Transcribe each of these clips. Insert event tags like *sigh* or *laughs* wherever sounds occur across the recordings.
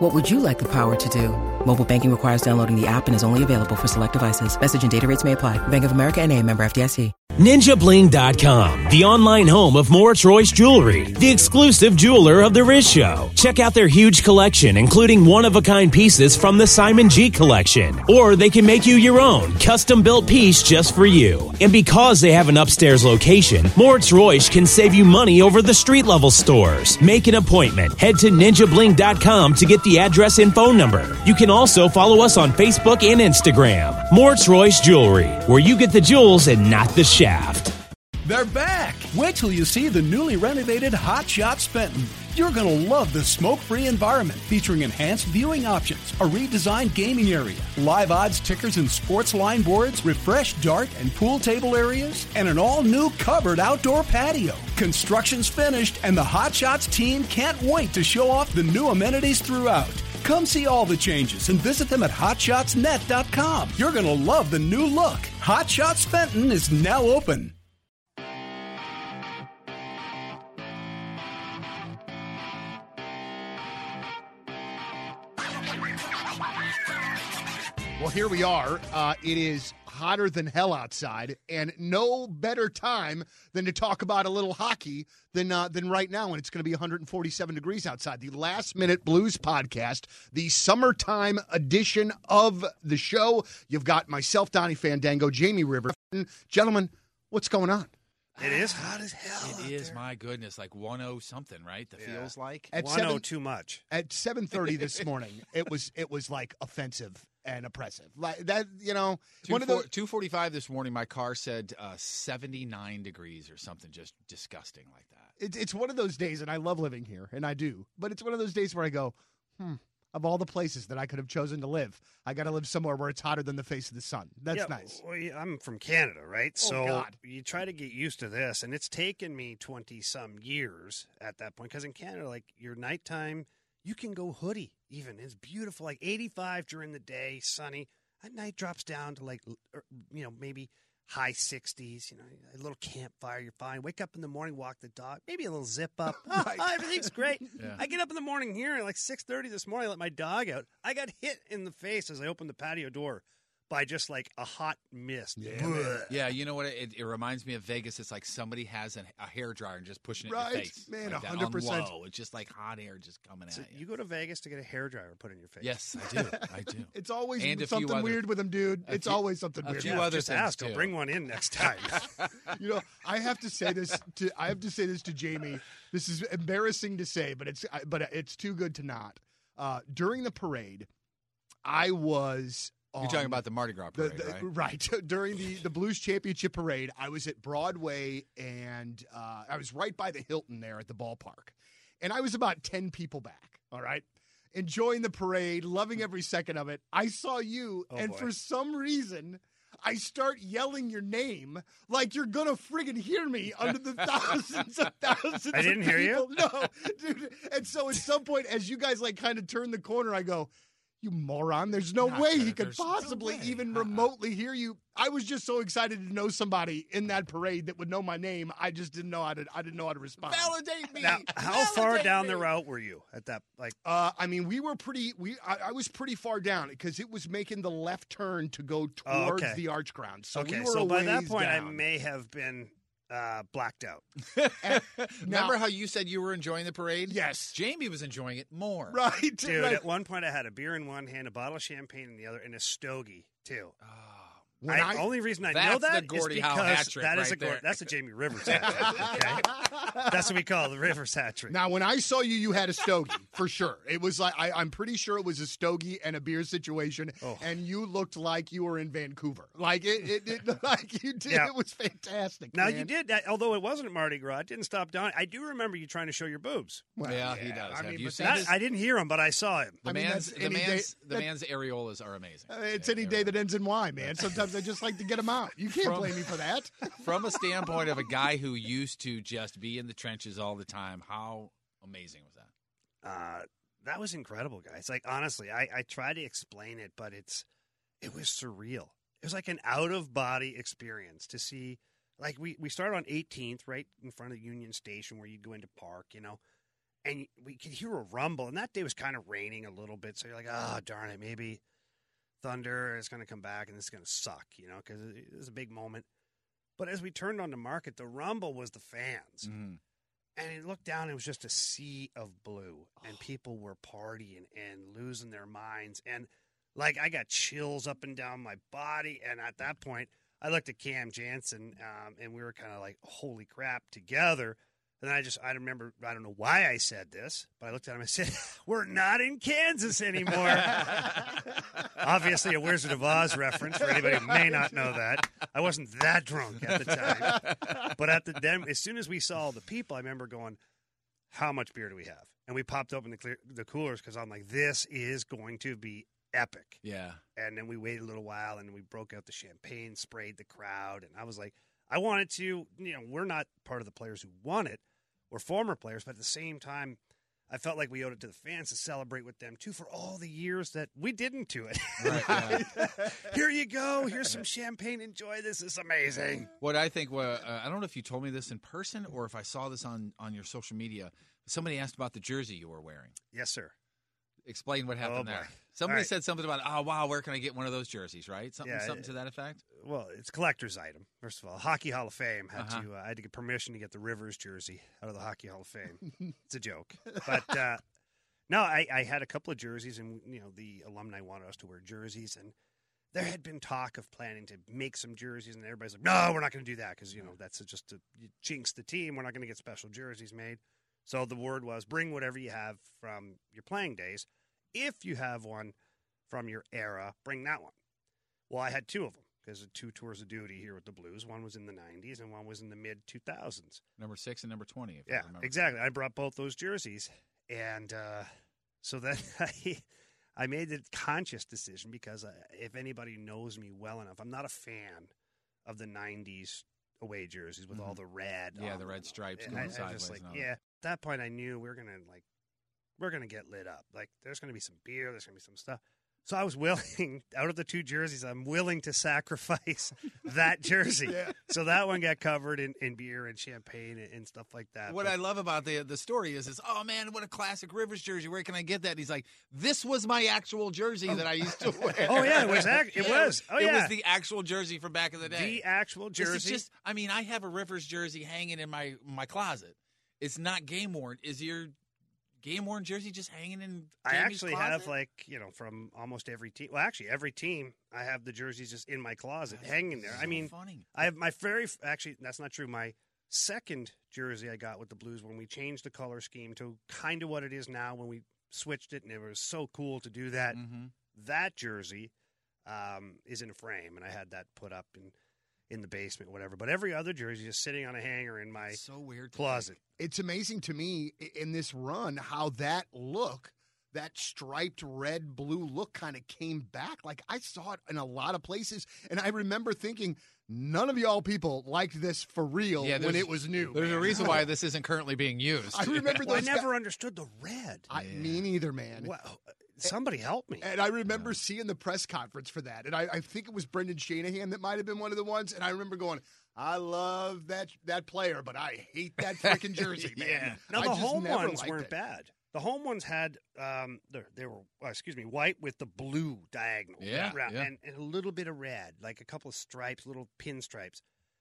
What would you like the power to do? Mobile banking requires downloading the app and is only available for select devices. Message and data rates may apply. Bank of America and a member FDIC. NinjaBling.com, the online home of Moritz Royce Jewelry, the exclusive jeweler of the Riz Show. Check out their huge collection, including one-of-a-kind pieces from the Simon G collection. Or they can make you your own, custom-built piece just for you. And because they have an upstairs location, Moritz Royce can save you money over the street-level stores. Make an appointment. Head to NinjaBling.com to get the address and phone number. You can also follow us on Facebook and Instagram. Mort's Royce Jewelry, where you get the jewels and not the shaft. They're back. Wait till you see the newly renovated Hot Shots Fenton. You're going to love the smoke free environment featuring enhanced viewing options, a redesigned gaming area, live odds tickers and sports line boards, refreshed dart and pool table areas, and an all new covered outdoor patio. Construction's finished, and the Hot Shots team can't wait to show off the new amenities throughout. Come see all the changes and visit them at hotshotsnet.com. You're going to love the new look. Hot Shots Fenton is now open. Well, here we are. Uh, it is hotter than hell outside, and no better time than to talk about a little hockey than uh, than right now when it's going to be 147 degrees outside. The Last Minute Blues podcast, the summertime edition of the show. You've got myself, Donny Fandango, Jamie River, gentlemen. What's going on? It is hot as hell. It is, my goodness, like 10 something, right? The Yeah. feels like. At 10 seven- too much. At 7:30 this *laughs* morning, it was it was like offensive and oppressive. Like that, you know, one of the 245 this morning, my car said uh, 79 degrees or something just disgusting like that. it's it's one of those days, and I love living here, and I do. But it's one of those days where I go, hmm. Of all the places that I could have chosen to live, I got to live somewhere where it's hotter than the face of the sun. That's Yeah, nice. Well, I'm from Canada, right? Oh, so God. you try to get used to this, and it's taken me 20 some years at that point. Because in Canada, like your nighttime, you can go hoodie even. It's beautiful, like 85 during the day, sunny. At night drops down to like, er, you know, maybe high 60s, you know, a little campfire, you're fine. Wake up in the morning, walk the dog, maybe a little zip up. *laughs* Ah, *laughs* everything's great. *laughs* Yeah. I get up in the morning here at like 6.30 this morning, I let my dog out. I got hit in the face as I opened the patio door by just like a hot mist. Yeah, Yeah, you know what? It, it reminds me of Vegas. It's like somebody has a, a hair dryer and just pushing it in Right, your face. man, like 100%. Low. It's just like hot air just coming So at you. you go to Vegas to get a hair dryer put in your face. Yes, I do. I do. *laughs* It's always And something other- weird with them, dude. It's few- always something a weird. few Yeah, other just things, ask. I'll too. bring one in next time. *laughs* *laughs* you know, I have to say this to I have to say this to Jamie. This is embarrassing to say, but it's but it's too good to not. Uh, during the parade, I was. You're talking about the Mardi Gras parade, the- right? right. *laughs* during the the Blues Championship parade. I was at Broadway, and uh, I was right by the Hilton there at the ballpark, and I was about ten people back. All right. Enjoying the parade, loving every second of it. I saw you, Oh, and boy. for some reason, I start yelling your name like you're gonna friggin' hear me *laughs* under the thousands of thousands. I didn't of hear you? *laughs* No, dude. And so at some point, as you guys like kind of turn the corner, I go, "You moron! There's no Not way he could there's possibly way. even Uh-uh. remotely hear you." I was just so excited to know somebody in that parade that would know my name. I just didn't know how to. I didn't know how to respond. Validate me. now, how far down me. the route were you at that? Like, Uh, I mean, we were pretty. We I, I was pretty far down because it was making the left turn to go towards Oh, okay. the arch ground. So okay, we were so by that ways point, I may have been uh, blacked out. *laughs* Remember Now- how you said you were enjoying the parade? Yes. Jamie was enjoying it more. right, Dude, right. at one point, I had a beer in one hand, a bottle of champagne in the other, and a stogie, too. Oh, When I, I- only reason I know That's the that is Gordie Howe because that is right a there. that's a Jamie Rivers hat trick. *laughs* Okay? that's what we call the Rivers hat trick. Now, when I saw you, you had a stogie for sure. It was like I, I'm pretty sure it was a stogie and a beer situation, Oh. and you looked like you were in Vancouver. Like it, it, it *laughs* like you did. Yeah. It was fantastic. Now man. you did that, although it wasn't Mardi Gras. It didn't stop down. I do remember you trying to show your boobs. Well, yeah, he does. I Have mean, you seen That- I didn't hear him, but I saw him. the I mean, man's that's the any day- man's the that- man's areolas are amazing. Uh, It's any day that ends in Y, man. Sometimes I just like to get them out. You can't From- blame me for that. *laughs* From a standpoint of a guy who used to just be in the trenches all the time, how amazing was that? Uh, that was incredible, guys. Like honestly, I, I try to explain it, but it's it was surreal. It was like an out of body experience to see. Like we we started on 18th, right in front of Union Station, where you'd go into Park, you know, and we could hear a rumble. And that day was kind of raining a little bit, so you're like, oh darn it, maybe Thunder is going to come back and this is going to suck, you know, because it was a big moment. But as we turned on the market, the rumble was the fans. Mhm. And you looked down, it was just a sea of blue, and people were partying and losing their minds. And like, I got chills up and down my body. And at that point, I looked at Cam Janssen, um, and we were kind of like, holy crap, together. And then I just, I remember, I don't know why I said this, but I looked at him and *laughs* said, We're not in Kansas anymore. *laughs* Obviously, a Wizard of Oz reference for anybody who may not know that. I wasn't that drunk at the time. But at the then, as soon as we saw the people, I remember going, "How much beer do we have?" And we popped open the clear, the coolers because I'm like, "This is going to be epic." Yeah. And then we waited a little while, and we broke out the champagne, sprayed the crowd, and I was like, "I wanted to." You know, we're not part of the players who won it. We're former players, but at the same time. I felt like we owed it to the fans to celebrate with them too for all the years that we didn't do it. Right, *laughs* yeah. Here you go. Here's some champagne. Enjoy this. It's amazing. What I think, wa- uh, I don't know if you told me this in person or if I saw this on on your social media. Somebody asked about the jersey you were wearing. Yes, sir. Explain what happened Oh, there. Somebody right. said something about, oh wow, where can I get one of those jerseys? Right? Something, Yeah, something to that effect. Well, it's a collector's item. First of all, Hockey Hall of Fame had Uh-huh. to. Uh, I had to get permission to get the Rivers jersey out of the Hockey Hall of Fame. it's a joke, but uh, *laughs* no, I, I had a couple of jerseys, and you know the alumni wanted us to wear jerseys, and there had been talk of planning to make some jerseys, and everybody's like, "No, we're not going to do that because you know that's just to jinx the team. We're not going to get special jerseys made." So the word was, bring whatever you have from your playing days. If you have one from your era, bring that one. Well, I had two of them because of two tours of duty here with the Blues. One was in the 90s and one was in the mid 2000s. Number six and number twenty. If I Yeah, remember. exactly. I brought both those jerseys. And uh, so then *laughs* I, I made the conscious decision because uh, if anybody knows me well enough, I'm not a fan of the 90s away jerseys with all the red. Mm-hmm. Yeah, the red stripes I, I sideways just like, yeah. At that point, I knew we were going to like, we're going to get lit up. Like, there's going to be some beer, there's going to be some stuff. So I was willing, *laughs* out of the two jerseys, I'm willing to sacrifice *laughs* that jersey. So that one got covered in, in beer and champagne and, and stuff like that. What But- I love about the the story is, is oh man, what a classic Rivers jersey. Where can I get that? And he's like, this was my actual jersey that I oh. used to *laughs* wear. Oh, yeah, it was act- it was. Oh, it yeah. was the actual jersey from back in the day. the actual This is jersey. just, I mean, I have a Rivers jersey hanging in my my closet. It's not game worn. Is your game worn jersey just hanging in? I Jamie's actually closet? have like you know from almost every team. Well, actually, every team I have the jerseys just in my closet hanging there. I mean, funny. I have my very actually that's not true. My second jersey I got with the Blues when we changed the color scheme to kind of what it is now when we switched it, and it was so cool to do that. Mm-hmm. That jersey um, is in a frame, and I had that put up in in the basement, whatever. But every other jersey is sitting on a hanger in my so weird to closet. It's amazing to me in this run how that look, that striped red blue look kind of came back. Like I saw it in a lot of places. And I remember thinking, none of y'all people liked this for real Yeah, when it was new. There's a reason why *laughs* this isn't currently being used. I remember Well, I those never understood the red. I, Me neither, man. Wow. Somebody help me. And I remember seeing the press conference for that. And I, I think it was Brendan Shanahan that might have been one of the ones. And I remember going, I love that that player, but I hate that *laughs* freaking jersey, man. Now the home ones weren't it. bad. The home ones had um, they they were uh, excuse me white with the blue diagonal, Yeah, around, yeah. and, and a little bit of red, like a couple of stripes, little pinstripes.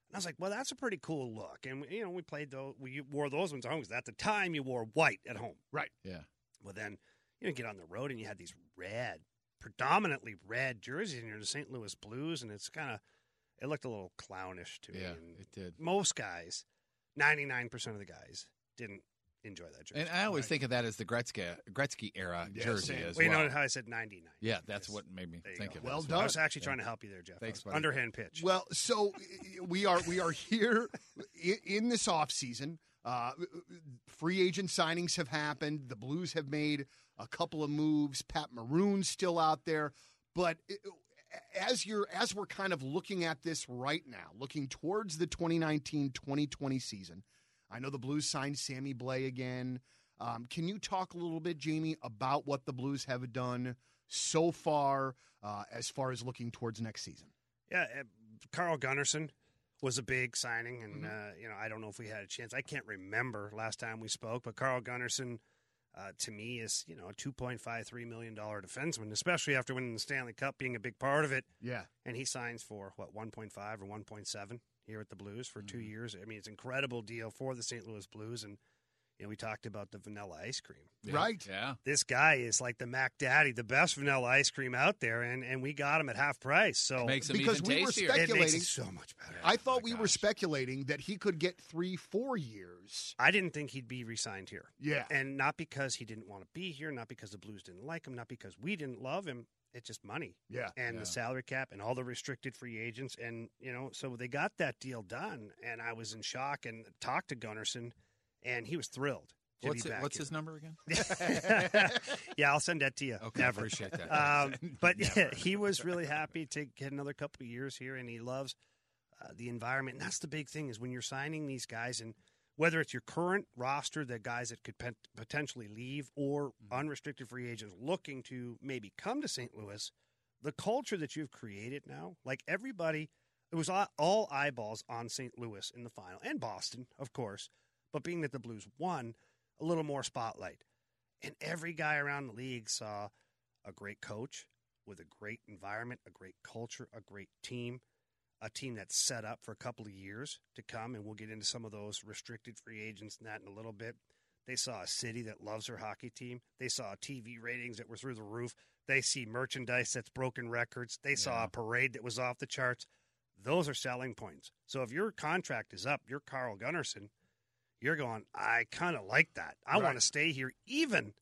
And I was like, well, that's a pretty cool look. And you know, we played those, we wore those ones at home because at the time you wore white at home. Right. Yeah. Well, then you know, get on the road and you had these red predominantly red jerseys, and you're the St. Louis Blues, and it's kind of it looked a little clownish to me. Yeah, it did. Most guys, ninety nine percent of the guys, didn't enjoy that jersey. And I always think of that as the Gretzky Gretzky era Yeah, jersey same. as well, you know how I said ninety nine. yeah, that's what made me think go. of it. Well done. I was actually trying to help you there, Jeff. Thanks, buddy. Underhand pitch. Well, so we are we are here in this off season. Uh, free agent signings have happened. The Blues have made a couple of moves. Pat Maroon's still out there, but it, as you're as we're kind of looking at this right now, looking towards the 2019-2020 season, I know the Blues signed Sammy Blais again. Um, can you talk a little bit, Jamie, about what the Blues have done so far uh, as far as looking towards next season? Yeah, uh, Carl Gunnarsson was a big signing, and Mm-hmm. uh, you know I don't know if we had a chance. I can't remember last time we spoke, but Carl Gunnarsson uh, to me is you know a two point five three million dollar defenseman, especially after winning the Stanley Cup, being a big part of it. Yeah. And he signs for what one point five or one point seven here at the Blues for Mm-hmm. two years. I mean, it's an incredible deal for the St. Louis Blues, and you know we talked about the vanilla ice cream. Yeah. Right. Yeah. This guy is like the Mac Daddy, the best vanilla ice cream out there, and, and we got him at half price. So Makes them Because even we were tastier. spec- it makes speculating- it so much better. I thought Oh my we were speculating that he could get three, four years. I didn't think he'd be re-signed here. Yeah. And not because he didn't want to be here, not because the Blues didn't like him, not because we didn't love him. It's just money Yeah. and Yeah. the salary cap and all the restricted free agents. And, you know, so they got that deal done. And I was in shock and talked to Gunnarsson, and he was thrilled. To What's be it, what's his number again? *laughs* yeah, I'll send that to you. Okay, Never. appreciate that. *laughs* Um, *laughs* but yeah, he was really happy to get another couple of years here, and he loves uh, the environment. And that's the big thing is when you're signing these guys, and whether it's your current roster, the guys that could potentially leave, or mm-hmm. unrestricted free agents looking to maybe come to St. Louis, the culture that you've created now, like everybody, it was all, all eyeballs on St. Louis in the final, and Boston, of course. But being that the Blues won, a little more spotlight. And every guy around the league saw a great coach with a great environment, a great culture, a great team, a team that's set up for a couple of years to come. And we'll get into some of those restricted free agents and that in a little bit. They saw a city that loves their hockey team. They saw TV ratings that were through the roof. They see merchandise that's broken records. They saw a parade that was off the charts. Those are selling points. So if your contract is up, you're Carl Gunnarsson, you're going, I kind of like that. I Right. want to stay here, even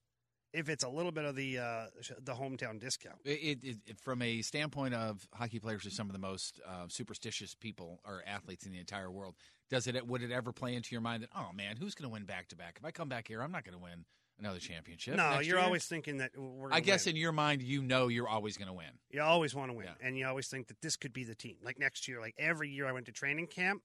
if it's a little bit of the uh, the hometown discount. It, it, it, from a standpoint of hockey players are some of the most uh, superstitious people or athletes in the entire world. Does it? Would it ever play into your mind that oh man, who's going to win back to back? If I come back here, I'm not going to win another championship. no, you're year? always thinking that we're. I guess win. in your mind, you know you're always going to win. you always want to win, Yeah. and you always think that this could be the team. Like next year, like every year I went to training camp.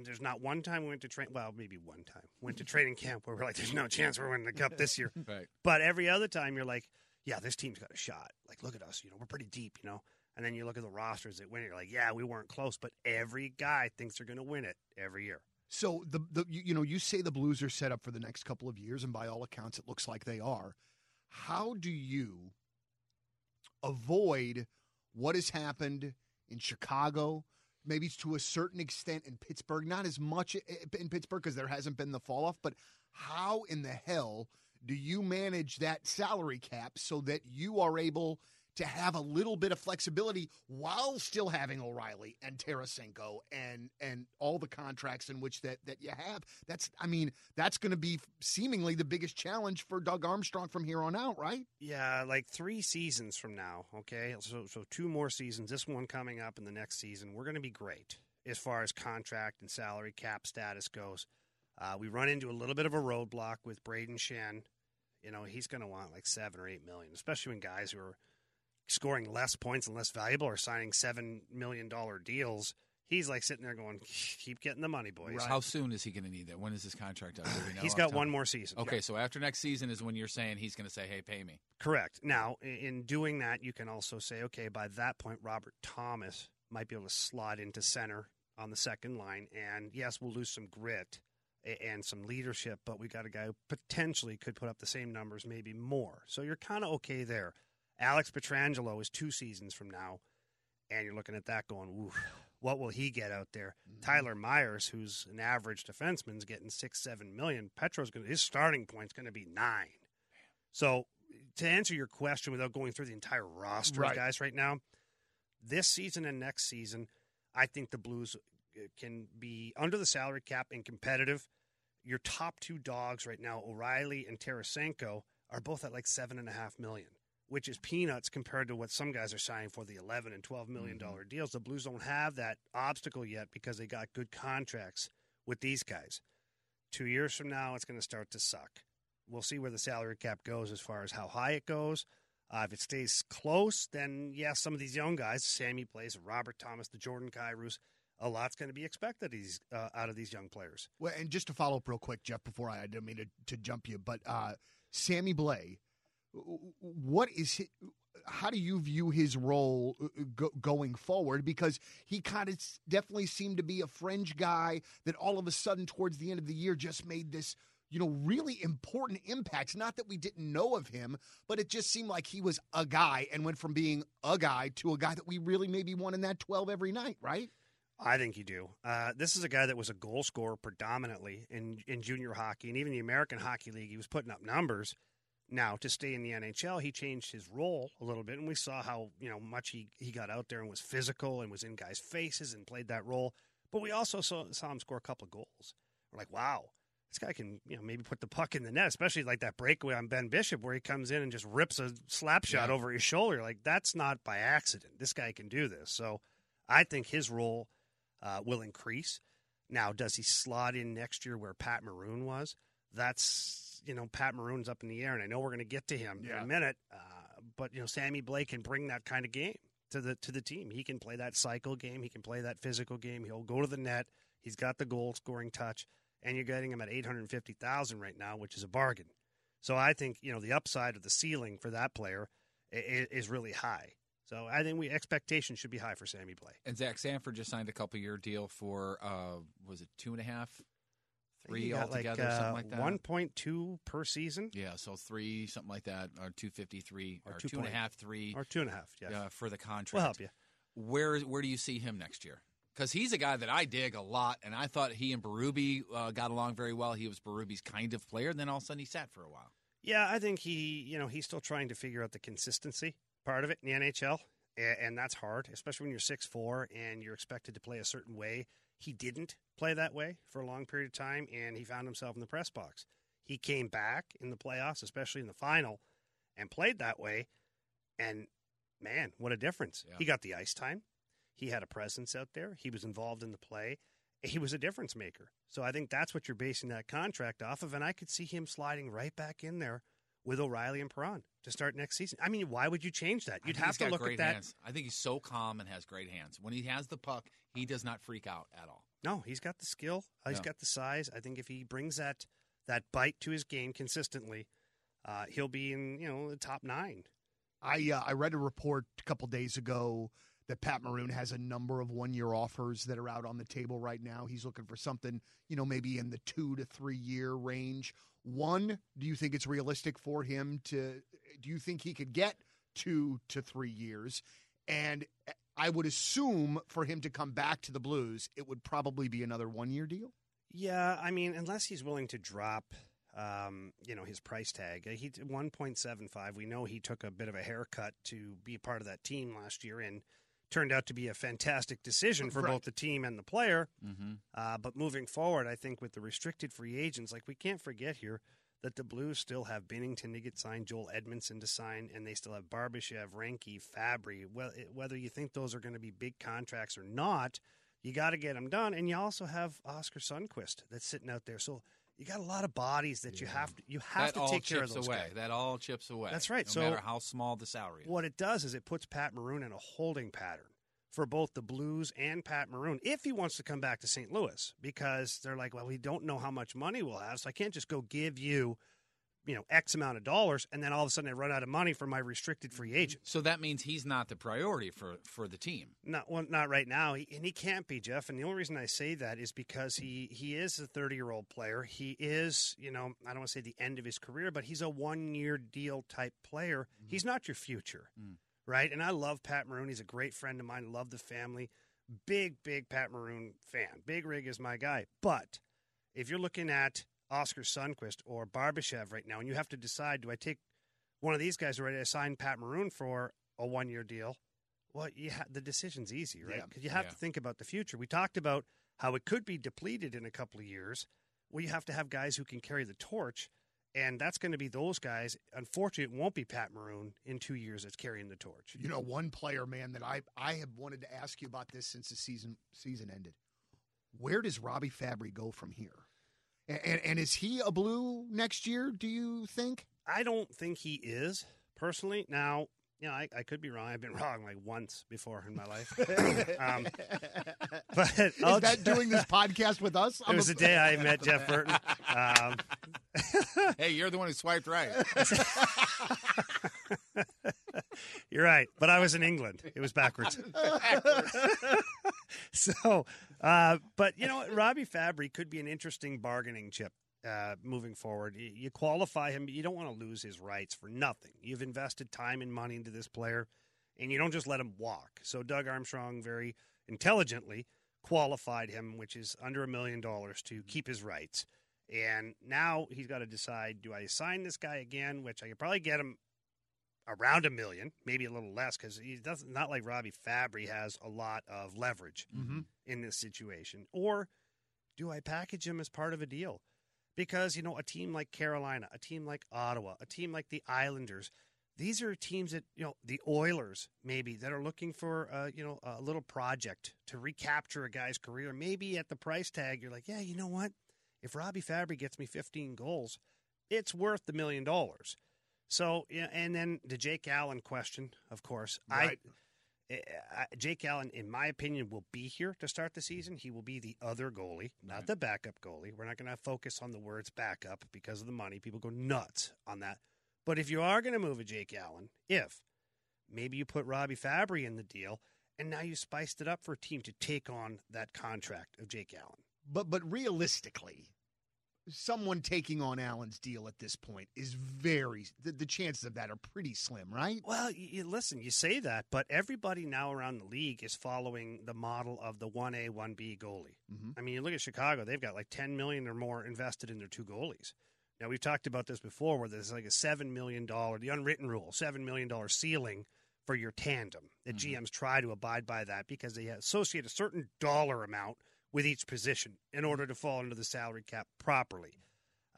And There's not one time we went to train. Well, maybe one time went to training camp where we're like, "There's no chance we're winning the cup this year." *laughs* Right. But every other time, you're like, "Yeah, this team's got a shot." Like, look at us. You know, we're pretty deep. You know. And then you look at the rosters that win it. You're like, "Yeah, we weren't close," but every guy thinks they're going to win it every year. So the the you, you know you say the Blues are set up for the next couple of years, and by all accounts, it looks like they are. How do you avoid what has happened in Chicago? Maybe it's to a certain extent in Pittsburgh, not as much in Pittsburgh because there hasn't been the fall off. But how in the hell do you manage that salary cap so that you are able to have a little bit of flexibility while still having O'Reilly and Tarasenko and and all the contracts in which that that you have. That's I mean that's going to be seemingly the biggest challenge for Doug Armstrong from here on out, right? Yeah, like three seasons from now. Okay, so so two more seasons. This one coming up in the next season. We're going to be great as far as contract and salary cap status goes. Uh, we run into a little bit of a roadblock with Brayden Schenn. You know, he's going to want like seven or eight million, especially when guys who are scoring less points and less valuable or signing seven million dollar deals. He's like sitting there going, "Keep getting the money, boys." How soon is he going to need that? When is his contract up? Do we know He's off got one more season. Okay, so after next season is when you're saying he's going to say, "Hey, pay me." Correct. Now, in doing that, you can also say, okay, by that point, Robert Thomas might be able to slot into center on the second line. And yes, we'll lose some grit and some leadership, but we got a guy who potentially could put up the same numbers, maybe more. So you're kind of okay there. Alex Pietrangelo is two seasons from now, and you're looking at that going, oof, what will he get out there? Tyler Myers, who's an average defenseman, is getting six, seven million. Petro's going his starting point's going to be nine. So to answer your question without going through the entire roster Right. of guys right now, this season and next season, I think the Blues uh, can be under the salary cap and competitive. Your top two dogs right now, O'Reilly and Tarasenko, are both at like seven and a half million, which is peanuts compared to what some guys are signing for the eleven and twelve million dollar deals. The Blues don't have that obstacle yet because they got good contracts with these guys. Two years from now, it's going to start to suck. We'll see where the salary cap goes as far as how high it goes. Uh, if it stays close, then yes, some of these young guys, Sammy Blais, Robert Thomas, the Jordan Kyrou, a lot's going to be expected of these, uh, out of these young players. Well, and just to follow up real quick, Jeff, before I, I didn't mean to, to jump you, but uh, Sammy Blais, what is how do you view his role uh, go, going forward? Because he kind of definitely seemed to be a fringe guy that all of a sudden towards the end of the year just made this you know really important impact. Not that we didn't know of him, but it just seemed like he was a guy and went from being a guy to a guy that we really maybe won in that twelve every night, right? I think you do. Uh, this is a guy that was a goal scorer predominantly in, in junior hockey and even the American Hockey League. He was putting up numbers. Now, to stay in the NHL, he changed his role a little bit, and we saw how you know much he, he got out there and was physical and was in guys' faces and played that role. But we also saw, saw him score a couple of goals. We're like, wow, this guy can you know maybe put the puck in the net, especially like that breakaway on Ben Bishop where he comes in and just rips a slap shot Yeah. over his shoulder. Like that's not by accident. This guy can do this. So I think his role uh, will increase. Now, does he slot in next year where Pat Maroon was? That's you know Pat Maroon's up in the air, and I know we're going to get to him in a minute. Uh, but you know Sammy Blais can bring that kind of game to the to the team. He can play that cycle game. He can play that physical game. He'll go to the net. He's got the goal scoring touch, and you're getting him at eight hundred fifty thousand right now, which is a bargain. So I think you know the upside of the ceiling for that player is, is really high. So I think we expectations should be high for Sammy Blais. And Zach Sanford just signed a couple year deal for uh, was it two and a half, three He altogether, like, uh, something like that. One point two per season, Yeah, so three, something like that, or two fifty three, Or or, two two and a half, three or two and a half. Yes, uh, for the contract. we'll help you. Where where do you see him next year? Because he's a guy that I dig a lot, and I thought he and Berube uh, got along very well. He was Berube's kind of player, and then all of a sudden he sat for a while. Yeah, I think he, you know, he's still trying to figure out the consistency part of it in the NHL, and, and that's hard, especially when you're six four and you're expected to play a certain way. He didn't play that way for a long period of time, and he found himself in the press box. He came back in the playoffs, especially in the final, and played that way. And man, what a difference! Yeah. He got the ice time. He had a presence out there. He was involved in the play. He was a difference maker. So I think that's what you're basing that contract off of. And I could see him sliding right back in there with O'Reilly and Perron to start next season. I mean, why would you change that? You'd have to look great at that. Hands. I think he's so calm and has great hands. When he has the puck, he does not freak out at all. No, he's got the skill. Uh, He's Yeah. got the size. I think if he brings that that bite to his game consistently, uh, he'll be in you know the top nine. I uh, I read a report a couple days ago that Pat Maroon has a number of one year offers that are out on the table right now. He's looking for something, you know, maybe in the two to three year range. One, do you think it's realistic for him to? Do you think he could get two to three years? And I would assume for him to come back to the Blues, it would probably be another one year deal. Yeah, I mean, unless he's willing to drop, um, you know, his price tag. He one point seven five. We know he took a bit of a haircut to be a part of that team last year, and turned out to be a fantastic decision for Right. both the team and the player. Mm-hmm. Uh, but moving forward, I think with the restricted free agents, like we can't forget here that the Blues still have Binnington to get signed, Joel Edmundson to sign, and they still have Barbashev, Ranky, Fabbri. Well, it- whether you think those are going to be big contracts or not, you got to get them done. And you also have Oskar Sundqvist that's sitting out there. So you got a lot of bodies that you have to you have That to take care of those away. guys. That all chips away. That's right. No So- matter how small the salary is. What it does is it puts Pat Maroon in a holding pattern for both the Blues and Pat Maroon if he wants to come back to St. Louis because they're like, well, we don't know how much money we'll have, so I can't just go give you, you know, X amount of dollars and then all of a sudden I run out of money for my restricted free agent. So that means he's not the priority for, for the team. Not well, not right now, he, and he can't be Jeff. And the only reason I say that is because he he is a thirty year old player. He is, you know, I don't want to say the end of his career, but he's a one year deal type player. He's not your future, Mm. right? And I love Pat Maroon. He's a great friend of mine. Love the family. Big big Pat Maroon fan. Big Rig is my guy. But if you're looking at Oskar Sundqvist or Barbashev right now, and you have to decide, do I take one of these guys are ready to sign Pat Maroon for a one year deal. Well, ha- the decision's easy, right? Yeah. Because you have Yeah. to think about the future. We talked about how it could be depleted in a couple of years. Well, you have to have guys who can carry the torch, and that's going to be those guys. Unfortunately, it won't be Pat Maroon in two years that's carrying the torch. You know, one player, man, that I I have wanted to ask you about this since the season season ended. Where does Robby Fabbri go from here? And, and, and is he a blue next year? Do you think? I don't think he is personally. Now, you know, I, I could be wrong. I've been *laughs* wrong like once before in my life. *laughs* um, *laughs* but Is I'll- that doing this podcast with us? It was the day I met Jeff Burton. Um, hey, you're the one who swiped right. You're right, but I was in England. It was backwards. *laughs* so, uh, but you know? Robby Fabbri could be an interesting bargaining chip uh, moving forward. You, you qualify him, but you don't want to lose his rights for nothing. You've invested time and money into this player, and you don't just let him walk. So, Doug Armstrong very intelligently qualified him, which is under a million dollars to keep his rights. And now he's got to decide: Do I sign this guy again? Which I could probably get him around a million, maybe a little less, because he doesn't not like Robby Fabbri has a lot of leverage in this situation. Or do I package him as part of a deal? Because you know, a team like Carolina, a team like Ottawa, a team like the Islanders, these are teams that you know the Oilers maybe that are looking for uh, you know a little project to recapture a guy's career. Maybe at the price tag, you're like, yeah, you know what? If Robby Fabbri gets me 15 goals, it's worth the million dollars. So, yeah, and then the Jake Allen question, of course. Right. I, I, Jake Allen, in my opinion, will be here to start the season. He will be the other goalie, not the backup goalie. We're not going to focus on the words backup because of the money. People go nuts on that. But if you are going to move a Jake Allen, if maybe you put Robby Fabbri in the deal, and now you spiced it up for a team to take on that contract of Jake Allen. But but realistically, someone taking on Allen's deal at this point is very the, the chances of that are pretty slim, right? Well, you, you listen, you say that, but everybody now around the league is following the model of the one A, one B goalie. Mhm. I mean, you look at Chicago; they've got like ten million or more invested in their two goalies. Now we've talked about this before, where there's like a seven million dollar, the unwritten rule, seven million dollar ceiling for your tandem. That GMs try to abide by that because they associate a certain dollar amount with each position in order to fall into the salary cap properly.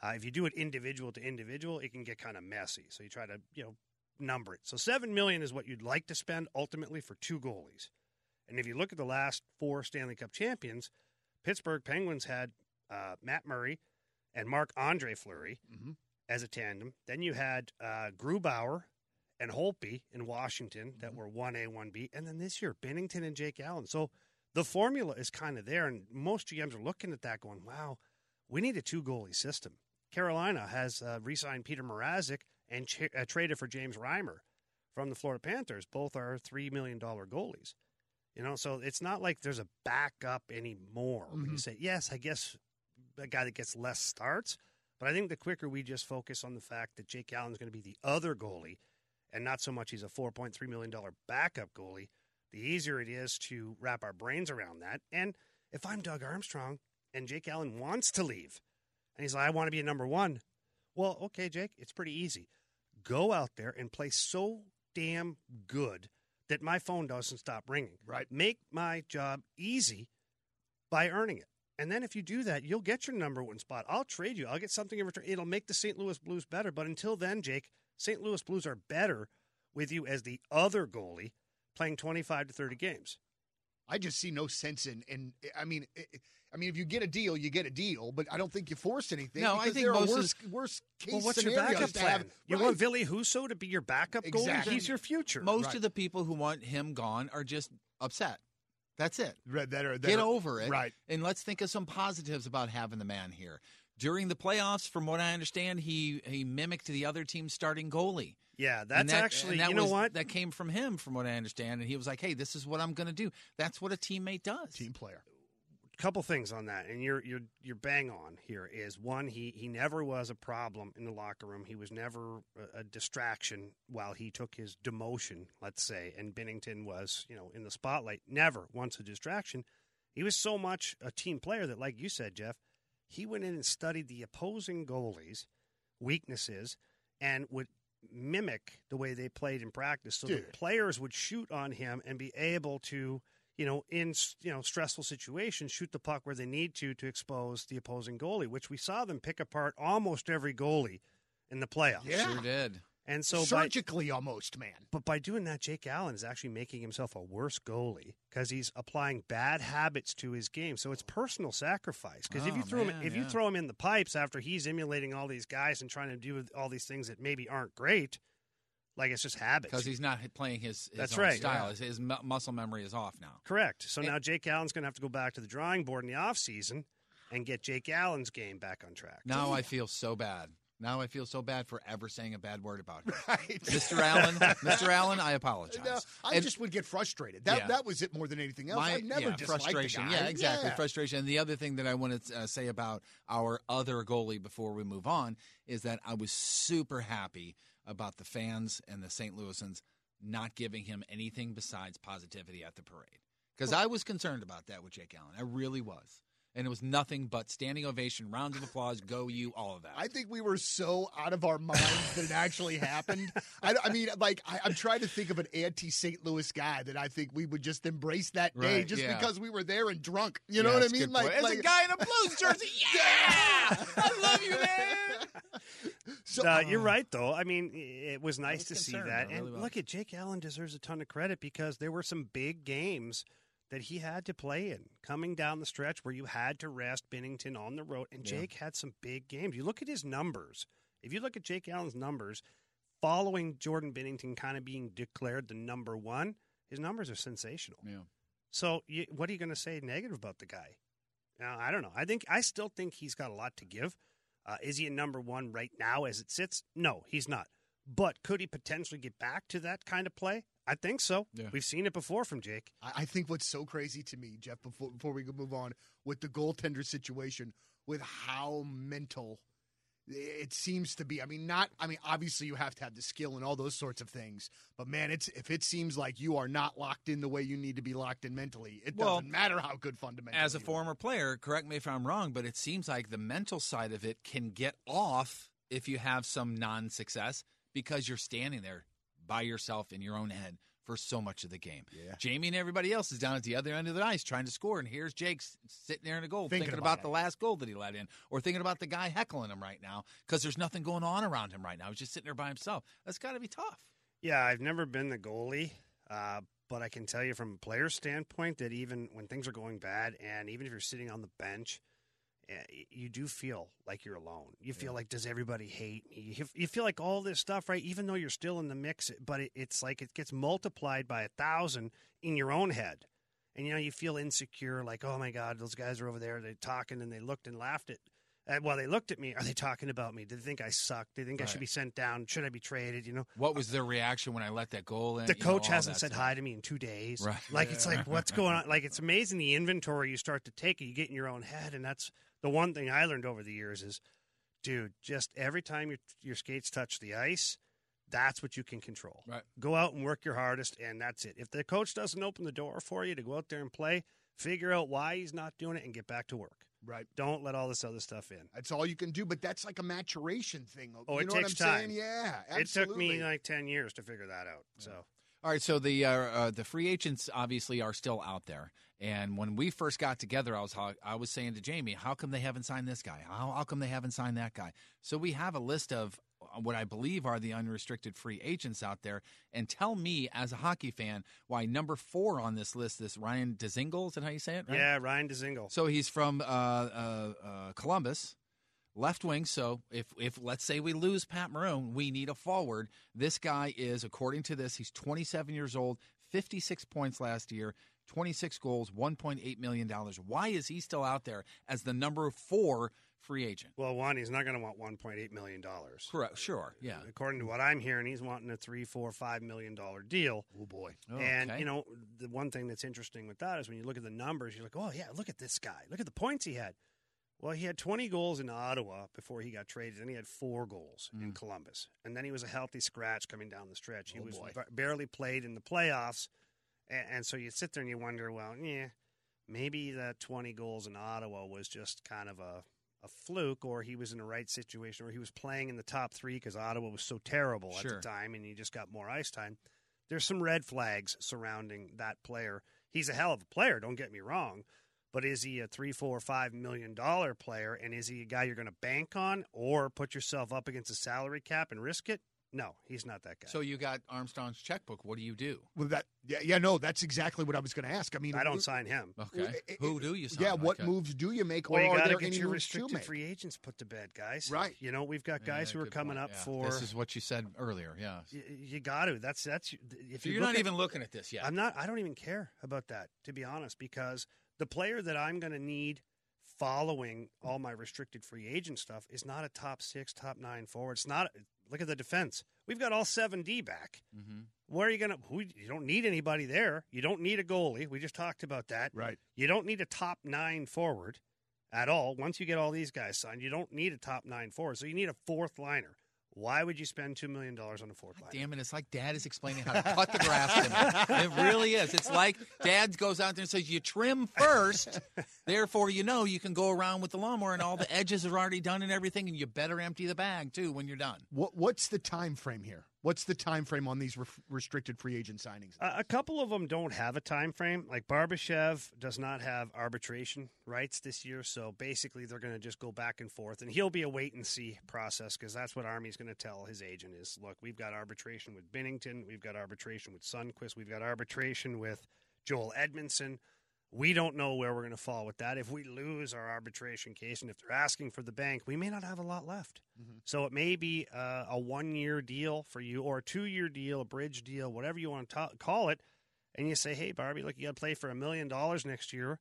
Uh, if you do it individual to individual, it can get kind of messy. So you try to, you know, number it. So seven million is what you'd like to spend ultimately for two goalies. And if you look at the last four Stanley Cup champions, Pittsburgh Penguins had uh, Matt Murray and Marc Andre Fleury Mhm. as a tandem. Then you had uh, Grubauer and Holtby in Washington that were one A, one B, and then this year Binnington and Jake Allen. So the formula is kind of there, and most GMs are looking at that, going, "Wow, we need a two goalie system." Carolina has uh, re-signed Peter Mrazek and ch- uh, traded for James Reimer from the Florida Panthers. Both are three million dollar goalies. You know, so it's not like there's a backup anymore. When you say, yes, I guess a guy that gets less starts, but I think the quicker we just focus on the fact that Jake Allen's going to be the other goalie, and not so much he's a four point three million dollar backup goalie, the easier it is to wrap our brains around that. And if I'm Doug Armstrong and Jake Allen wants to leave, and he's like, I want to be a number one. Well, okay, Jake, it's pretty easy. Go out there and play so damn good that my phone doesn't stop ringing. Right. Make my job easy by earning it. And then if you do that, you'll get your number one spot. I'll trade you. I'll get something in return. It'll make the St. Louis Blues better. But until then, Jake, St. Louis Blues are better with you as the other goalie playing 25 to 30 games. I just see no sense in. in I mean, i I mean, if you get a deal, you get a deal, but I don't think you forced anything. No, I think there are most of- worst, worst case Well, what's your scenarios backup plan? have- You Right. want Ville Husso to be your backup goalie? He's your future. Most Right. of the people who want him gone are just upset. That's it. Right, that are, that Get are- over it. Right. And let's think of some positives about having the man here. During the playoffs, from what I understand, he he mimicked the other team's starting goalie. Yeah, And that's that- actually, and that you know what? That came from him, from what I understand. And he was like, hey, this is what I'm going to do. That's what a teammate does. Team player. couple things on that, and you're you're you're bang on here. Is one he he never was a problem in the locker room. He was never a, a distraction while he took his demotion, let's say, and Binnington was you know in the spotlight. Never once a distraction. He was so much a team player that, like you said, Jeff, he went in and studied the opposing goalies' weaknesses and would mimic the way they played in practice, so Dude. the players would shoot on him and be able to, you know, in you know stressful situations, shoot the puck where they need to to expose the opposing goalie, which we saw them pick apart almost every goalie in the playoffs. Yeah. Sure did. And so by, Surgically, almost, man. but by doing that, Jake Allen is actually making himself a worse goalie because he's applying bad habits to his game. So it's personal sacrifice. Because if Oh, you throw him, man, if you throw him in the pipes after he's emulating all these guys and trying to do all these things that maybe aren't great, like it's just habits. Because he's not playing his, his That's own right, style. yeah. His, his mu- muscle memory is off now. correct. So And- now Jake Allen's going to have to go back to the drawing board in the offseason and get Jake Allen's game back on track. Now I feel so bad. Now I feel so bad for ever saying a bad word about him. *laughs* Right. Mr. Allen, Mr. Allen, I apologize. No, I And just would get frustrated. That Yeah. that was it more than anything else. my- I never yeah, frustration. Yeah, exactly. Yeah. Frustration. And the other thing that I want to uh, say about our other goalie before we move on is that I was super happy about the fans and the St. Louisans not giving him anything besides positivity at the parade. Because I was concerned about that with Jake Allen. I really was. And it was nothing but standing ovation, rounds of applause, go you, all of that. I think we were so out of our minds that it actually happened. I, I mean, like, I, I'm trying to think of an anti St. Louis guy that I think we would just embrace that day Right, just yeah. because we were there and drunk. You Yeah, know what I mean? Like, point. As a guy in a Blues *laughs* jersey, yeah! I love you, man! so, uh, you're right, though. I mean, it was nice was to see that. I really and was. look at Jake Allen deserves a ton of credit because there were some big games that he had to play in coming down the stretch where you had to rest Binnington on the road. And Yeah. Jake had some big games. You look at his numbers. If you look at Jake Allen's numbers, following Jordan Binnington kind of being declared the number one, his numbers are sensational. Yeah. So, you, what are you going to say negative about the guy? Now, I don't know. I think I still think he's got a lot to give. Uh, is he a number one right now as it sits? No, he's not. But could he potentially get back to that kind of play? I think so. Yeah. We've seen it before from Jake. I I think what's so crazy to me, Jeff, before before we can move on with the goaltender situation, with how mental it seems to be. I mean, not. I mean, obviously you have to have the skill and all those sorts of things, but man, it's if it seems like you are not locked in the way you need to be locked in mentally, it Well, doesn't matter how good fundamentally. As a you are. former player, correct me if I'm wrong, but it seems like the mental side of it can get off if you have some non success because you're standing there by yourself in your own head for so much of the game. Yeah. Jamie and everybody else is down at the other end of the ice trying to score, and here's Jake sitting there in a goal Thinking thinking, about about, the last goal that he let in or thinking about the guy heckling him right now because there's nothing going on around him right now. He's just sitting there by himself. That's got to be tough. Yeah, I've never been the goalie, uh, but I can tell you from a player's standpoint that even when things are going bad, and even if you're sitting on the bench, you do feel like you're alone. You feel like does everybody hate me? You, you feel like all this stuff, right? Even though you're still in the mix, but it, it's like it gets multiplied by a thousand in your own head, and you know you feel insecure, like oh my god, those guys are over there, they're talking, and they looked and laughed at. Uh, well, they looked at me. Are they talking about me? Do they think I suck? Do they think I should be sent down? Should I be traded? You know, What was their reaction when I let that goal in? the You know, coach hasn't said stuff. hi to me in two days. Right. Like it's like what's *laughs* going on? Like it's amazing the inventory you start to take. You get in your own head, and that's the one thing I learned over the years is, dude, just every time your your skates touch the ice, that's what you can control. Right. Go out and work your hardest, and that's it. If the coach doesn't open the door for you to go out there and play, figure out why he's not doing it and get back to work. right? Don't let all this other stuff in. That's all you can do, but that's like a maturation thing. Oh, you it know takes what I'm time. saying? Yeah, It took me like ten years to figure that out. So. All right, so the uh, uh, the free agents obviously are still out there, and when we first got together, I was I was saying to Jamie, how come they haven't signed this guy? How, how come they haven't signed that guy? So we have a list of uh, what I believe are the unrestricted free agents out there, and tell me as a hockey fan why number four on this list, this Ryan Dzingel, is that how you say it? Right? Yeah, Ryan Dzingel. So he's from uh, uh, uh, Columbus, left wing. So if if let's say we lose Pat Maroon, we need a forward. This guy is, according to this, he's 27 years old, 56 points last year, 26 goals, 1.8 million dollars. Why is he still out there as the number four free agent? Well, one, he's not going to want one point eight million dollars. Correct. Sure. Yeah. Uh, according to what I'm hearing, he's wanting a three, four, five million dollar deal. Oh boy. Oh, and okay. you know, the one thing that's interesting with that is when you look at the numbers, you're like, oh yeah, look at this guy. Look at the points he had. Well, he had 20 goals in Ottawa before he got traded, and he had four goals in mm. Columbus. And then he was a healthy scratch coming down the stretch. He Oh, was ba- barely played in the playoffs, and, and so you sit there and you wonder, well, yeah, maybe that 20 goals in Ottawa was just kind of a a fluke or he was in the right situation or he was playing in the top three because Ottawa was so terrible Sure. at the time and he just got more ice time. There's some red flags surrounding that player. He's a hell of a player, don't get me wrong. But is he a three, four, five million dollar player? And is he a guy you're going to bank on or put yourself up against a salary cap and risk it? No, he's not that guy. So you got Armstrong's checkbook. What do you do? Well, that yeah, yeah, no, that's exactly what I was going to ask. I mean, I don't sign him. Okay. it- Who eh, eh, do you sign? Yeah, what Okay. moves do you make, Well, or you are got to there get any your to restricted free agents put to bed, guys. Right. You know, we've got Yeah, guys who are coming point. up Yeah. for. This is what you said earlier. Yeah. you, you got to. That's that's. If So you you're look not at- even looking at this yet. I'm not. I don't even care about that, to be honest, because the player that I'm going to need following all my restricted free agent stuff is not a top six, top nine forward. It's not. Look at the defense. We've got all seven D back. Mm-hmm. Where are you going to? You don't need anybody there. You don't need a goalie. We just talked about that. Right. You don't need a top nine forward at all. Once you get all these guys signed, you don't need a top nine forward. So you need a fourth liner. Why would you spend two million dollars on a fourth liner? Damn it! It's like Dad is explaining how to cut the grass to me. It really is. It's like Dad goes out there and says, "You trim first, therefore you know you can go around with the lawnmower and all the edges are already done and everything, and you better empty the bag too when you're done." What What's the time frame here? What's the time frame on these re- restricted free agent signings? A a couple of them don't have a time frame. Like Barbashev does not have arbitration rights this year, so basically they're going to just go back and forth, and he'll be a wait and see process because that's what Army's going to tell his agent is: look, we've got arbitration with Binnington, we've got arbitration with Sundqvist, we've got arbitration with Joel Edmundson. We don't know where we're going to fall with that. If we lose our arbitration case, and if they're asking for the bank, we may not have a lot left. So it may be uh, a one year deal for you, or a two year deal, a bridge deal, whatever you want to ta- call it. And you say, hey, Barbie, look, you got to play for a million dollars next year.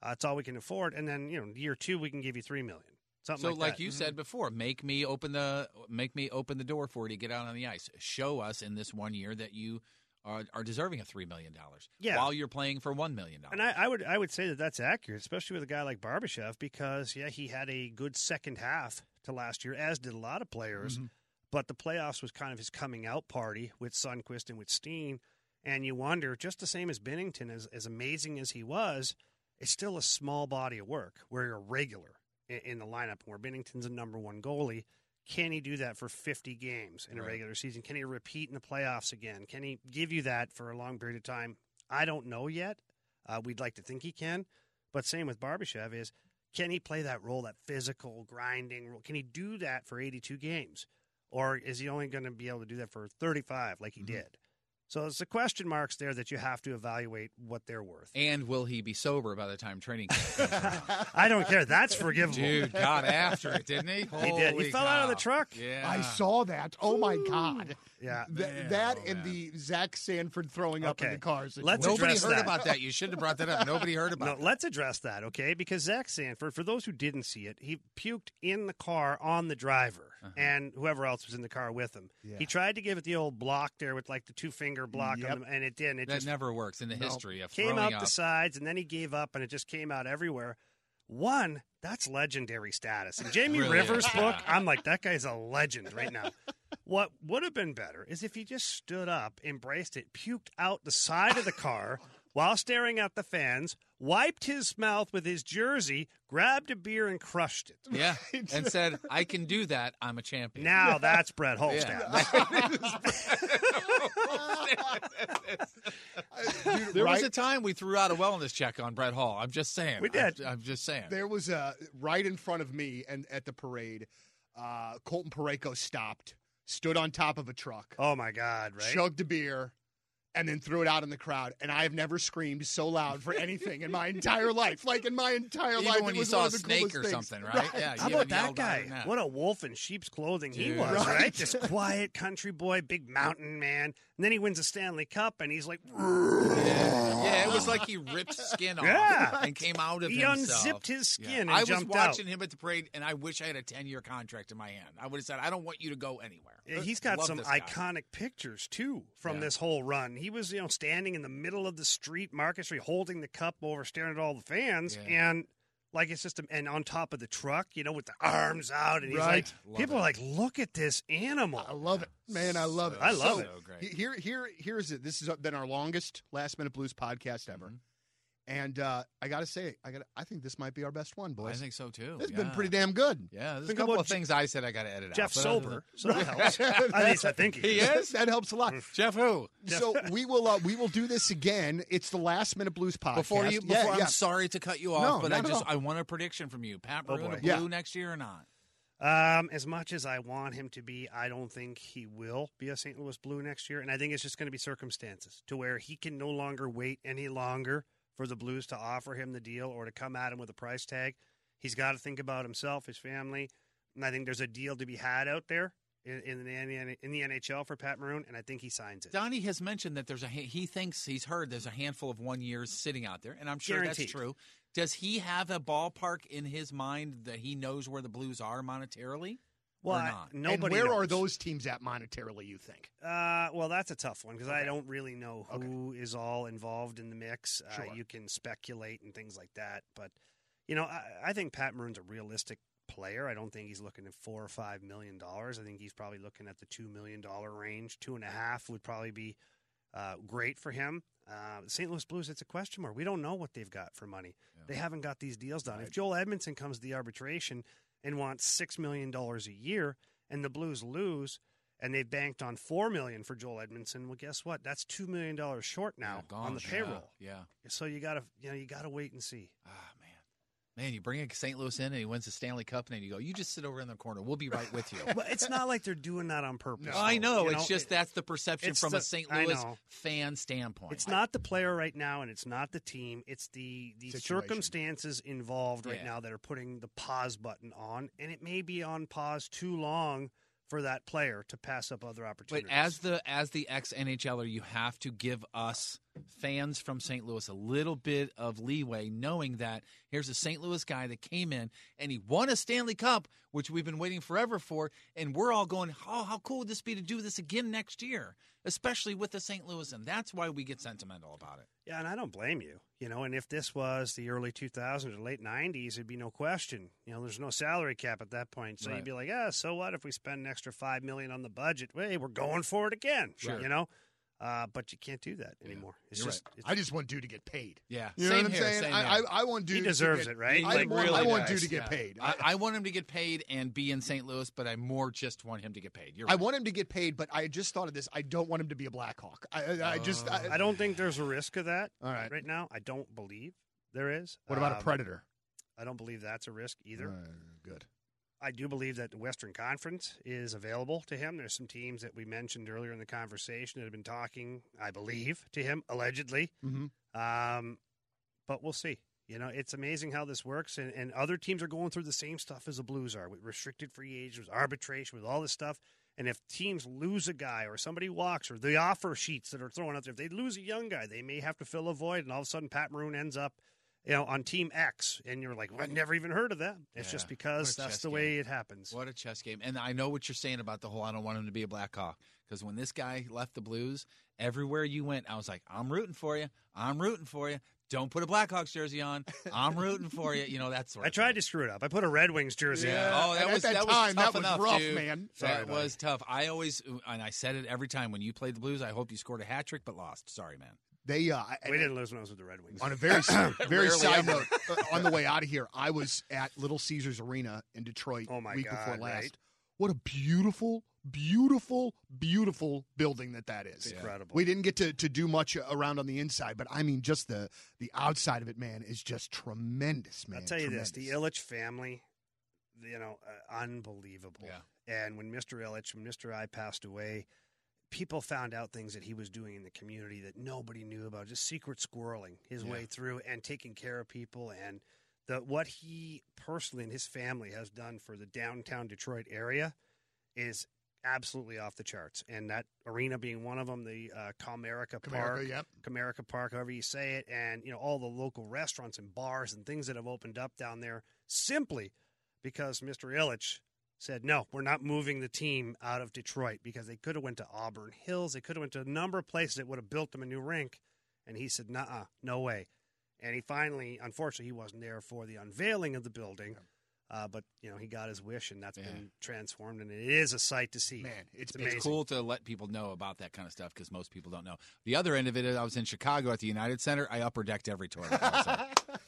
Uh, that's all we can afford. And then, you know, year two, we can give you three million. Something So, like, like that. you said before, make me open the make me open the door for you to get out on the ice. Show us in this one year that you are, are deserving of three million dollars. Yeah. while you're playing for one million dollars. And I, I would I would say that that's accurate, especially with a guy like Barbashev, because yeah, he had a good second half to last year, as did a lot of players. Mm-hmm. But the playoffs was kind of his coming out party with Sundqvist and with Steen, and you wonder, just the same as Binnington, as as amazing as he was, it's still a small body of work where you're a regular in, in the lineup. Where Binnington's a number one goalie, can he do that for 50 games in a Right. regular season? Can he repeat in the playoffs again? Can he give you that for a long period of time? I don't know yet. Uh, we'd like to think he can, but same with Barbashev is can he play that role, that physical grinding role? Can he do that for 82 games, or is he only going to be able to do that for 35 like he did? So it's the question marks there that you have to evaluate what they're worth. and will he be sober by the time training camp? *laughs* I don't care. That's forgivable. Dude got after it, didn't he? *laughs* He did. He Holy fell out of the truck. Yeah, I saw that. Oh my God! Yeah. Th- Man, that oh, and man. the Zach Sanford throwing up in the cars. Let's Nobody address heard that. about that. You shouldn't have brought that up. Nobody heard about No, it. let's address that, okay? Because Zach Sanford, for those who didn't see it, he puked in the car on the driver Uh-huh. and whoever else was in the car with him. Yeah. He tried to give it the old block there with like the two finger block, Yep. on them, and it didn't. It That just never works in the history of came out up. the sides, and then he gave up, and it just came out everywhere. One, that's legendary status. In Jamie Really Rivers' is. book, *laughs* I'm like, that guy's a legend right now. What would have been better is if he just stood up, embraced it, puked out the side of the car while staring at the fans, wiped his mouth with his jersey, grabbed a beer, and crushed it. Yeah, *laughs* and said, "I can do that. I'm a champion." Now *laughs* that's Brett Holstad. *laughs* Dude, There was right- a time we threw out a wellness check on Brett Hull. I'm just saying. We did. I'm, I'm just saying. There was a right in front of me and at the parade. Uh, Colton Parayko stopped, stood on top of a truck, Oh my God! Right? chugged a beer, and then threw it out in the crowd. And I have never screamed so loud for anything in my entire life. Like in my entire Even life, when it you was saw one a of the snake coolest or things. something, right? Yeah. How about that guy? that. What a wolf in sheep's clothing he was, Right. *laughs* right? This quiet country boy, big mountain man. And then he wins a Stanley Cup, and he's like, Yeah. yeah, it was like he ripped skin off Yeah. and came out of he himself. unzipped his Yeah. skin and I was jumped watching out. him at the parade, and I wish I had a 10 year contract in my hand. I would have said, I don't want you to go anywhere. Yeah, He's got Love some iconic pictures too from Yeah. this whole run. He was, you know, standing in the middle of the street, Market Street, holding the cup over, staring at all the fans, Yeah. and like it's just, a, and on top of the truck, you know, with the arms out, and he's Right. like, Love people it. are like, look at this animal. I love it, man. I love it. I love So, it. So great. Here, here, here's it. This has been our longest last minute blues podcast ever, Mm-hmm. And uh, I got to say, I got I think this might be our best one, boys. I think so too. It's yeah. been pretty damn good. Yeah, there's Think a couple of Je- things I said I got to edit Jeff out. but other sober, so that *laughs* helps. At least I think he, He is. is? that helps a lot. *laughs* Jeff who? So we will uh, we will do this again. It's the last minute blues podcast. Before you, before yeah. I'm sorry to cut you off, No, but I just I want a prediction from you. Pat Oh, Maroon boy. a blue Yeah. next year or not? Um, as much as I want him to be, I don't think he will be a St. Louis Blue next year, and I think it's just going to be circumstances to where he can no longer wait any longer for the Blues to offer him the deal or to come at him with a price tag. He's got to think about himself, his family, and I think there's a deal to be had out there in, in the in the NHL for Pat Maroon, and I think he signs it. Donny has mentioned that there's a he thinks he's heard there's a handful of one years sitting out there, and I'm sure Guaranteed. that's true. Does he have a ballpark in his mind that he knows where the Blues are monetarily? Well, I- not? And nobody. where are those teams at monetarily? You think? Uh, well, that's a tough one because I don't really know who is all involved in the mix. Uh, you can speculate and things like that, but you know, I, I think Pat Maroon's a realistic player. I don't think he's looking at four or five million dollars. I think he's probably looking at the two million dollar range. Two and a half would probably be uh, great for him. Uh, St. Louis Blues, it's a question mark. We don't know what they've got for money. They haven't got these deals done. If Joel Edmundson comes to the arbitration and wants six million dollars a year, and the Blues lose, and they've banked on four million for Joel Edmundson, well, guess what? That's two million dollars short now Yeah, on the Yeah, payroll. Yeah. So you gotta, you know, you gotta wait and see. Ah. Man. You bring a St. Louis in and he wins the Stanley Cup, and then you go, you just sit over in the corner. We'll be right with you. *laughs* But it's not like they're doing that on purpose. I though. know. You it's just it- that's the perception from the- a St. Louis fan standpoint. It's not the player right now, and it's not the team. It's the the Situation. circumstances involved right Yeah. now that are putting the pause button on, and it may be on pause too long for that player to pass up other opportunities. But as the as the ex NHLer, you have to give us fans from St. Louis a little bit of leeway, knowing that here's a St. Louis guy that came in and he won a Stanley Cup, which we've been waiting forever for, and we're all going, "Oh, how cool would this be to do this again next year?" Especially with the St. Louis, and that's why we get sentimental about it. Yeah, and I don't blame you. You know, and if this was the early 2000s or late 90s, it'd be no question. You know, there's no salary cap at that point, so Right. you'd be like, "Yeah, so what if we spend an extra five million on the budget? Hey, we're going for it again." Sure. You know, uh, but you can't do that anymore. It's You're just, it's, I just want dude to get paid. Yeah, You know same what I'm here, saying? same I, I. I want dude. He to deserves get- it, right? I, Like, want, really I want does. dude to get Yeah. paid. I, I want him to get paid and be in St. Louis, but I more just want him to get paid. You're I want him to get paid, but I just thought of this. I don't want him to be a Blackhawk. I, I, I just. I, I don't think there's a risk of that. All right. right now, I don't believe there is. What about a Um, predator? I don't believe that's a risk either. Uh, good. I do believe that the Western Conference is available to him. There's some teams that we mentioned earlier in the conversation that have been talking, I believe, to him allegedly. Mm-hmm. Um, but we'll see. You know, it's amazing how this works, and, and other teams are going through the same stuff as the Blues are with restricted free agents, arbitration, with all this stuff. And if teams lose a guy or somebody walks or the offer sheets that are thrown out there, if they lose a young guy, they may have to fill a void, and all of a sudden Pat Maroon ends up, you know, on Team X, and you're like, well, I never even heard of that. It's Yeah. just because that's chess the way it happens. What a chess game. And I know what you're saying about the whole I don't want him to be a Black Hawk. Because when this guy left the Blues, everywhere you went, I was like, I'm rooting for you. I'm rooting for you. Don't put a Blackhawks jersey on. I'm rooting for you. You know, that sort I tried thing. to screw it up. I put a Red Wings jersey Yeah. on. Oh, that And at was that that time, was that tough was enough, rough, dude. man. Sorry, that buddy. was tough. I always and I said it every time when you played the Blues. I hope you scored a hat trick, but lost. Sorry, man. They. Uh, We didn't lose when I was with the Red Wings. On a very *coughs* very side note, uh, on the way out of here, I was at Little Caesars Arena in Detroit Oh, my week God, before last. right? What a beautiful, beautiful, beautiful building that that is. It's incredible. We didn't get to, to do much around on the inside, but I mean, just the the outside of it, man, is just tremendous, man. I'll tell you this: the Tremendous. Ilitch family, you know, uh, unbelievable. Yeah. And when Mr. Ilitch, when Mr. I passed away, people found out things that he was doing in the community that nobody knew about. Just secret squirreling his Yeah. way through and taking care of people, and the what he personally and his family has done for the downtown Detroit area is absolutely off the charts. And that arena being one of them, the uh, Comerica Park, Comerica, yep. Comerica Park, however you say it, and you know all the local restaurants and bars and things that have opened up down there simply because Mr. Ilitch said no, we're not moving the team out of Detroit because they could have went to Auburn Hills, they could have went to a number of places that would have built them a new rink, and he said, "Nah, no way." And he finally, unfortunately, he wasn't there for the unveiling of the building. Uh, but you know he got his wish, and that's been transformed, and it is a sight to see. Man, it's, amazing. It's cool to let people know about that kind of stuff because most people don't know. The other end of it, I was in Chicago at the United Center. I upper decked every toilet. *laughs*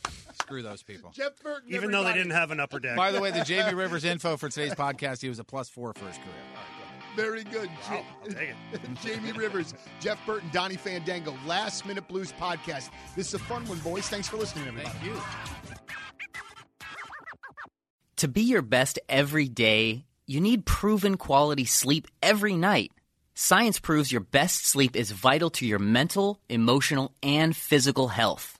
Also. Screw those people. Jeff Burton. Even though they didn't have an upper deck. By the way, the Jamie Rivers info for today's podcast, he was a plus four for his career. Very good. Wow, Ja- I'll take it. *laughs* Jamie Rivers, Jeff Burton, Donny Fandango, Last Minute Blues podcast. This is a fun one, boys. Thanks for listening, everybody. Thank you. To be your best every day, you need proven quality sleep every night. Science proves your best sleep is vital to your mental, emotional, and physical health.